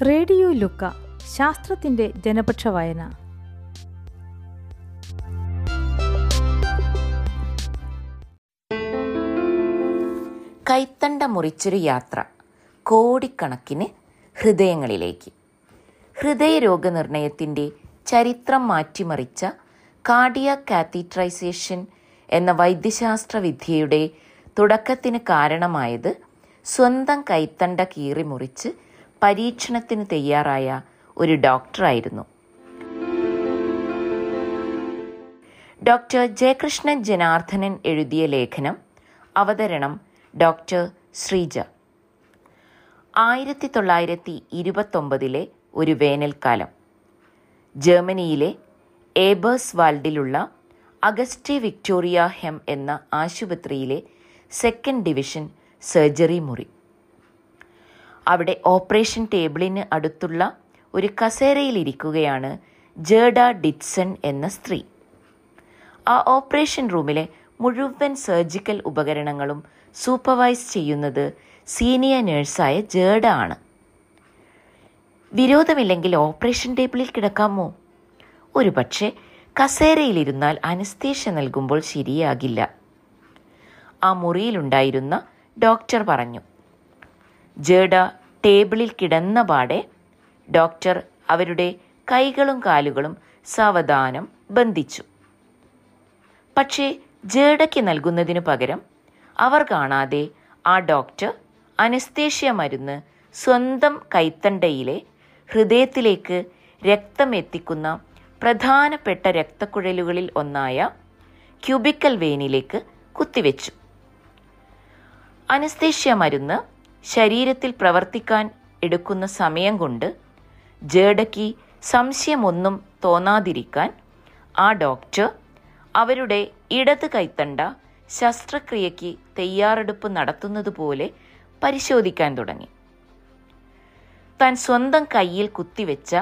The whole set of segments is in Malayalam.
റേഡിയോ ലുക്ക ശാസ്ത്രത്തിന്റെ ജനപക്ഷ വായന. കൈത്തണ്ട മുറിച്ചൊരു യാത്ര കോടിക്കണക്കിന് ഹൃദയങ്ങളിലേക്ക്. ഹൃദയരോഗ നിർണയത്തിന്റെ ചരിത്രം മാറ്റിമറിച്ച കാർഡിയ കാത്തീട്രൈസേഷൻ എന്ന വൈദ്യശാസ്ത്ര വിദ്യയുടെ തുടക്കത്തിന് കാരണമായത് സ്വന്തം കൈത്തണ്ട കീറി മുറിച്ച് പരീക്ഷണത്തിന് തയ്യാറായ ഒരു ഡോക്ടറായിരുന്നു. ഡോക്ടർ ജയകൃഷ്ണൻ ജനാർദ്ദനൻ എഴുതിയ ലേഖനം അവതരണം ഡോക്ടർ ശ്രീജ. ആയിരത്തി തൊള്ളായിരത്തി ഇരുപത്തൊമ്പതിലെ ഒരു വേനൽക്കാലം. ജർമ്മനിയിലെ ഏബേഴ്സ് വാൾഡിലുള്ള അഗസ്റ്റി വിക്ടോറിയ ഹെം എന്ന ആശുപത്രിയിലെ സെക്കൻഡ് ഡിവിഷൻ സർജറി മുറി. അവിടെ ഓപ്പറേഷൻ ടേബിളിന് അടുത്തുള്ള ഒരു കസേരയിലിരിക്കുകയാണ് ജേഡ ഡിറ്റ്സൺ എന്ന സ്ത്രീ. ആ ഓപ്പറേഷൻ റൂമിലെ മുഴുവൻ സർജിക്കൽ ഉപകരണങ്ങളും സൂപ്പർവൈസ് ചെയ്യുന്നത് സീനിയർ നേഴ്സായ ജേഡ ആണ്. വിരോധമില്ലെങ്കിൽ ഓപ്പറേഷൻ ടേബിളിൽ കിടക്കാമോ? ഒരു പക്ഷേ കസേരയിലിരുന്നാൽ അനസ്തേഷ്യ നൽകുമ്പോൾ ശരിയാകില്ല. ആ മുറിയിലുണ്ടായിരുന്ന ഡോക്ടർ പറഞ്ഞു ജേഡ ടേബിളിൽ കിടന്ന പാടെ ഡോക്ടർ അവരുടെ കൈകളും കാലുകളും സാവധാനം ബന്ധിച്ചു. പക്ഷേ ജേഡയ്ക്ക് നൽകുന്നതിനു പകരം അവർ കാണാതെ ആ ഡോക്ടർ അനസ്തേഷ്യ മരുന്ന് സ്വന്തം കൈത്തണ്ടയിലെ ഹൃദയത്തിലേക്ക് രക്തം എത്തിക്കുന്ന പ്രധാനപ്പെട്ട രക്തക്കുഴലുകളിൽ ഒന്നായ ക്യൂബിക്കൽ വെയിനിലേക്ക് കുത്തിവെച്ചു. അനസ്തേഷ്യ മരുന്ന് ശരീരത്തിൽ പ്രവർത്തിക്കാൻ എടുക്കുന്ന സമയം കൊണ്ട് ജേഡയ്ക്ക് സംശയമൊന്നും തോന്നാതിരിക്കാൻ ആ ഡോക്ടർ അവരുടെ ഇടത് കൈത്തണ്ട ശസ്ത്രക്രിയയ്ക്ക് തയ്യാറെടുപ്പ് നടത്തുന്നതുപോലെ പരിശോധിക്കാൻ തുടങ്ങി. താൻ സ്വന്തം കയ്യിൽ കുത്തിവെച്ച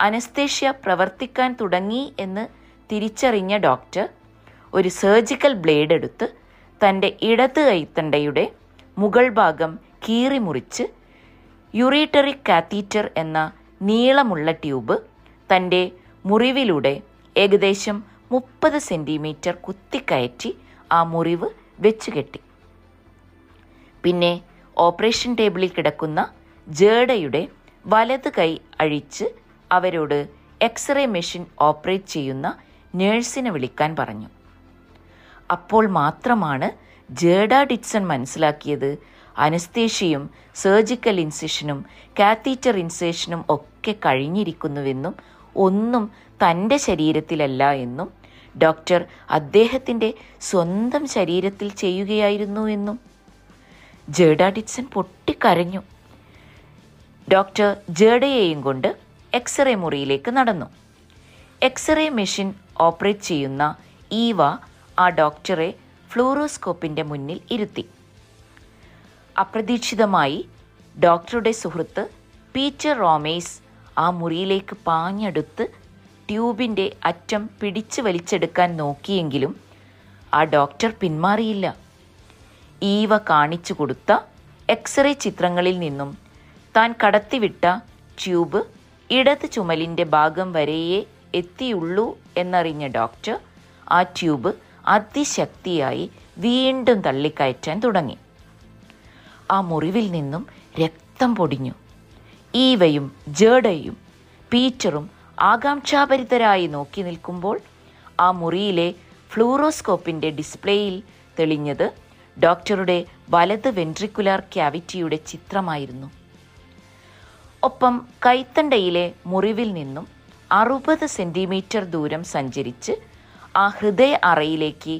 അനസ്തേഷ്യ പ്രവർത്തിക്കാൻ തുടങ്ങി എന്ന് തിരിച്ചറിഞ്ഞ ഡോക്ടർ ഒരു സർജിക്കൽ ബ്ലേഡ് എടുത്ത് തന്റെ ഇടത് കൈത്തണ്ടയുടെ മുകൾ ഭാഗം കീറി മുറിച്ച് യുറീട്ടറിക് കാത്തീറ്റർ എന്ന നീളമുള്ള ട്യൂബ് തന്റെ മുറിവിലൂടെ ഏകദേശം മുപ്പത് സെന്റിമീറ്റർ കുത്തിക്കയറ്റി ആ മുറിവ് വെച്ചുകെട്ടി. പിന്നെ ഓപ്പറേഷൻ ടേബിളിൽ കിടക്കുന്ന ജേഡയുടെ വലത് കൈ അഴിച്ച് അവരോട് എക്സ്റേ മെഷീൻ ഓപ്പറേറ്റ് ചെയ്യുന്ന നേഴ്സിനെ വിളിക്കാൻ പറഞ്ഞു. അപ്പോൾ മാത്രമാണ് ജേഡ ഡിറ്റ്സൺ മനസ്സിലാക്കിയത് അനസ്തേഷ്യയും സർജിക്കൽ ഇൻസെഷനും കാത്തീറ്റർ ഇൻസെഷനും ഒക്കെ കഴിഞ്ഞിരിക്കുന്നുവെന്നും ഒന്നും തന്റെ ശരീരത്തിലല്ല എന്നും ഡോക്ടർ അദ്ദേഹത്തിന്റെ സ്വന്തം ശരീരത്തിൽ ചെയ്യുകയായിരുന്നു എന്നും ജേഡ ഡിറ്റ്സൺ പൊട്ടിക്കരഞ്ഞു. ഡോക്ടർ ജേഡയെയും കൊണ്ട് എക്സ്റേ മുറിയിലേക്ക് നടന്നു. എക്സ്റേ മെഷീൻ ഓപ്പറേറ്റ് ചെയ്യുന്ന ഈവ ആ ഡോക്ടറെ ഫ്ലൂറോസ്കോപ്പിന്റെ മുന്നിൽ ഇരുത്തി. അപ്രതീക്ഷിതമായി ഡോക്ടറുടെ സുഹൃത്ത് പീറ്റർ റോമേസ് ആ മുറിയിലേക്ക് പാഞ്ഞെടുത്ത് ട്യൂബിന്റെ അറ്റം പിടിച്ചു വലിച്ചെടുക്കാൻ നോക്കിയെങ്കിലും ആ ഡോക്ടർ പിന്മാറിയില്ല. ഈവ കാണിച്ചു കൊടുത്ത എക്സ്റേ ചിത്രങ്ങളിൽ നിന്നും താൻ കടത്തിവിട്ട ട്യൂബ് ഇടത് ചുമലിന്റെ ഭാഗം വരെയേ എത്തിയുള്ളൂ എന്നറിഞ്ഞ ഡോക്ടർ ആ ട്യൂബ് അതിശക്തിയായി വീണ്ടും തള്ളിക്കയറ്റാൻ തുടങ്ങി. ആ മുറിവിൽ നിന്നും രക്തം പൊടിഞ്ഞു. ഈവയും ജേഡയും പീറ്ററും ആകാംക്ഷാഭരിതരായി നോക്കി നിൽക്കുമ്പോൾ ആ മുറിയിലെ ഫ്ലൂറോസ്കോപ്പിന്റെ ഡിസ്പ്ലേയിൽ തെളിഞ്ഞത് ഡോക്ടറുടെ വലത് വെൻട്രിക്കുലാർ ക്യാവിറ്റിയുടെ ചിത്രമായിരുന്നു. ഒപ്പം കൈത്തണ്ടയിലെ മുറിവിൽ നിന്നും അറുപത് സെന്റിമീറ്റർ ദൂരം സഞ്ചരിച്ച് ആ ഹൃദയ അറയിലേക്ക്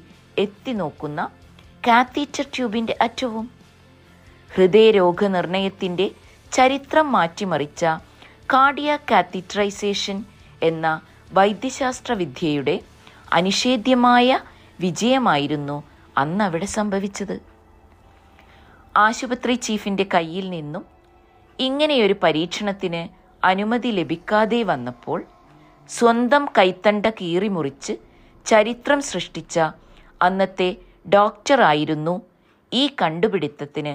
എത്തി നോക്കുന്ന കാത്തീറ്റർ ട്യൂബിന്റെ അറ്റവും ഹൃദയരോഗ നിർണയത്തിന്റെ ചരിത്രം മാറ്റിമറിച്ച കാർഡിയ കാത്തിട്രൈസേഷൻ എന്ന വൈദ്യശാസ്ത്ര വിദ്യയുടെ അനിഷേധ്യമായ വിജയമായിരുന്നു അന്ന് അവിടെ സംഭവിച്ചത്. ആശുപത്രി ചീഫിന്റെ കയ്യിൽ നിന്നും ഇങ്ങനെയൊരു പരീക്ഷണത്തിന് അനുമതി ലഭിക്കാതെ വന്നപ്പോൾ സ്വന്തം കൈത്തണ്ട കീറിമുറിച്ച് ചരിത്രം സൃഷ്ടിച്ച അന്നത്തെ ഡോക്ടറായിരുന്നു ഈ കണ്ടുപിടുത്തത്തിന്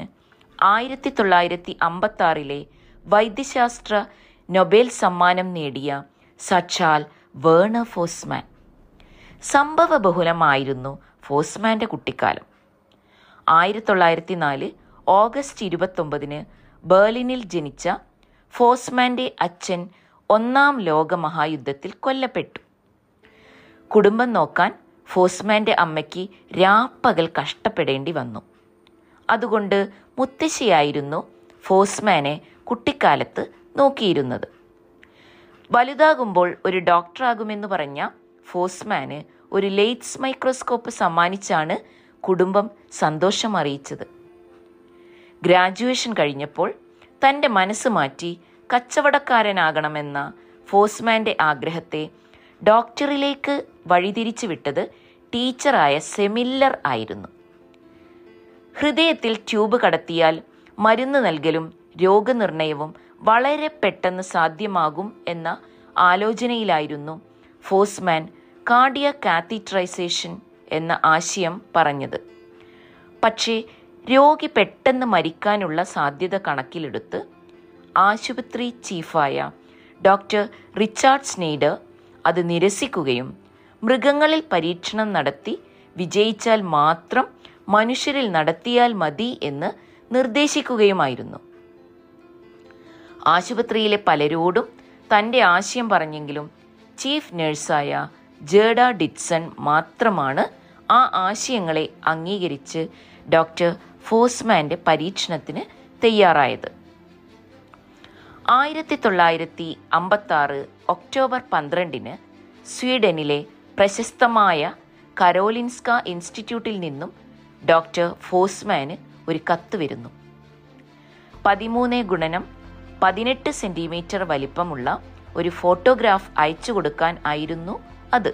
ആയിരത്തി തൊള്ളായിരത്തി അമ്പത്താറിലെ വൈദ്യശാസ്ത്ര നൊബേൽ സമ്മാനം നേടിയ സച്ചാൽ വേണ ഫോസ്മാൻ. സംഭവബഹുലമായിരുന്നു ഫോസ്മാന്റെ കുട്ടിക്കാലം. ആയിരത്തി തൊള്ളായിരത്തി നാല് ഓഗസ്റ്റ് ഇരുപത്തൊമ്പതിന് ബേർലിനിൽ ജനിച്ച ഫോസ്മാന്റെ അച്ഛൻ ഒന്നാം ലോക മഹായുദ്ധത്തിൽ കൊല്ലപ്പെട്ടു. കുടുംബം നോക്കാൻ ഫോസ്മാന്റെ അമ്മയ്ക്ക് രാപ്പകൽ കഷ്ടപ്പെടേണ്ടി വന്നു. അതുകൊണ്ട് മുത്തശ്ശിയായിരുന്നു ഫോസ്മാനെ കുട്ടിക്കാലത്ത് നോക്കിയിരുന്നത്. വലുതാകുമ്പോൾ ഒരു ഡോക്ടറാകുമെന്ന് പറഞ്ഞ ഫോസ്മാന് ഒരു ലേറ്റ്സ് മൈക്രോസ്കോപ്പ് സമ്മാനിച്ചാണ് കുടുംബം സന്തോഷം അറിയിച്ചത്. ഗ്രാജുവേഷൻ കഴിഞ്ഞപ്പോൾ തന്റെ മനസ്സ് മാറ്റി കച്ചവടക്കാരനാകണമെന്ന ഫോസ്മാന്റെ ആഗ്രഹത്തെ ഡോക്ടറിലേക്ക് വഴിതിരിച്ചു വിട്ടത് ടീച്ചറായ സെമില്ലർ ആയിരുന്നു. ഹൃദയത്തിൽ ട്യൂബ് കടത്തിയാൽ മരുന്ന് നൽകലും രോഗനിർണയവും വളരെ പെട്ടെന്ന് സാധ്യമാകും എന്ന ആലോചനയിലായിരുന്നു ഫോസ്മാൻ കാർഡിയ കാത്തീട്രൈസേഷൻ എന്ന ആശയം പറഞ്ഞത്. പക്ഷേ രോഗി പെട്ടെന്ന് മരിക്കാനുള്ള സാധ്യത കണക്കിലെടുത്ത് ആശുപത്രി ചീഫായ ഡോക്ടർ റിച്ചാർഡ് സ്നെയ്ഡർ അത് നിരസിക്കുകയും മൃഗങ്ങളിൽ പരീക്ഷണം നടത്തി വിജയിച്ചാൽ മാത്രം മനുഷ്യരിൽ നടത്തിയാൽ മതി എന്ന് നിർദ്ദേശിക്കുകയുമായിരുന്നു. ആശുപത്രിയിലെ പലരോടും തന്റെ ആശയം പറഞ്ഞെങ്കിലും ചീഫ് നഴ്സായ ജേഡ ഡിറ്റ്സൺ മാത്രമാണ് ആ ആശയങ്ങളെ അംഗീകരിച്ച് ഡോക്ടർ ഫോസ്മാന്റെ പരീക്ഷണത്തിന് തയ്യാറായത്. ആയിരത്തി തൊള്ളായിരത്തി അമ്പത്തി ആറ് ഒക്ടോബർ പന്ത്രണ്ടിന് സ്വീഡനിലെ പ്രശസ്തമായ കരോലിൻസ്ക ഇൻസ്റ്റിറ്റ്യൂട്ടിൽ നിന്നും ഡോക്ടർ ഫോസ്മാന് ഒരു കത്ത് വരുന്നു. പതിമൂന്ന് ഗുണനം പതിനെട്ട് സെന്റിമീറ്റർ വലിപ്പമുള്ള ഒരു ഫോട്ടോഗ്രാഫ് അയച്ചു കൊടുക്കാൻ ആയിരുന്നു അത്.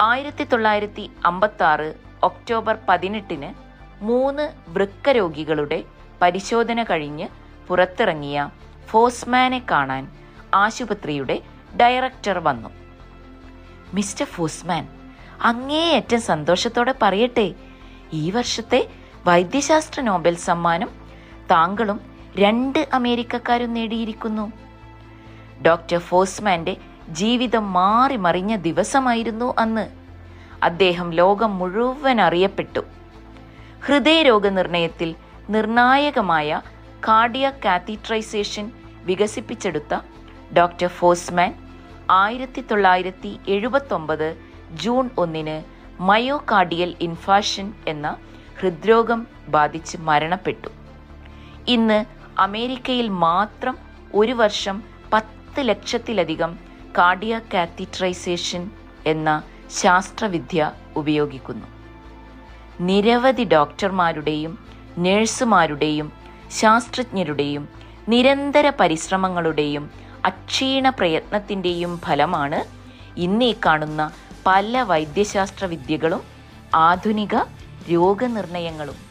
ആയിരത്തി തൊള്ളായിരത്തി അമ്പത്തി ആറ് ഒക്ടോബർ പതിനെട്ടിന് മൂന്ന് വൃക്ക രോഗികളുടെ പരിശോധന കഴിഞ്ഞ് പുറത്തിറങ്ങിയ ഫോസ്മാനെ കാണാൻ ആശുപത്രിയുടെ ഡയറക്ടർ വന്നു. മിസ്റ്റർ ഫോസ്മാൻ അങ്ങേയറ്റം സന്തോഷത്തോടെ പറയട്ടെ. ഈ വർഷത്തെ വൈദ്യശാസ്ത്ര നോബൽ സമ്മാനം താങ്കളും രണ്ട് അമേരിക്കക്കാരും നേടിയിരിക്കുന്നു. ഡോക്ടർ ഫോസ്മാന്റെ ജീവിതം മാറി മറിഞ്ഞ ദിവസമായിരുന്നു അന്ന്. അദ്ദേഹം ലോകം മുഴുവൻ അറിയപ്പെട്ടു. ഹൃദയരോഗ നിർണയത്തിൽ നിർണായകമായ കാർഡിയ കാത്തീട്രൈസേഷൻ വികസിപ്പിച്ചെടുത്ത ഡോക്ടർ ഫോസ്മാൻ ആയിരത്തി തൊള്ളായിരത്തി എഴുപത്തൊമ്പത് ജൂൺ ഒന്നിന് മയോകാർഡിയൽ ഇൻഫാഷൻ എന്ന ഹൃദ്രോഗം ബാധിച്ച് മരണപ്പെട്ടു. ഇന്ന് അമേരിക്കയിൽ മാത്രം ഒരു വർഷം പത്ത് ലക്ഷത്തിലധികം കാർഡിയ കാത്തീട്രൈസേഷൻ എന്ന ശാസ്ത്രവിദ്യ ഉപയോഗിക്കുന്നു. നിരവധി ഡോക്ടർമാരുടെയും നഴ്സുമാരുടെയും ശാസ്ത്രജ്ഞരുടെയും നിരന്തര പരിശ്രമങ്ങളുടെയും അക്ഷീണ പ്രയത്നത്തിന്റെയും ഫലമാണ് ഇന്നീ കാണുന്ന പല വൈദ്യശാസ്ത്ര വിദ്യകളും ആധുനിക രോഗനിർണയങ്ങളും.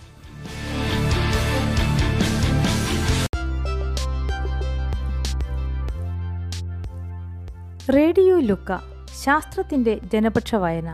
റേഡിയോ ലുക്ക ശാസ്ത്രത്തിന്റെ ജനപക്ഷ വായന.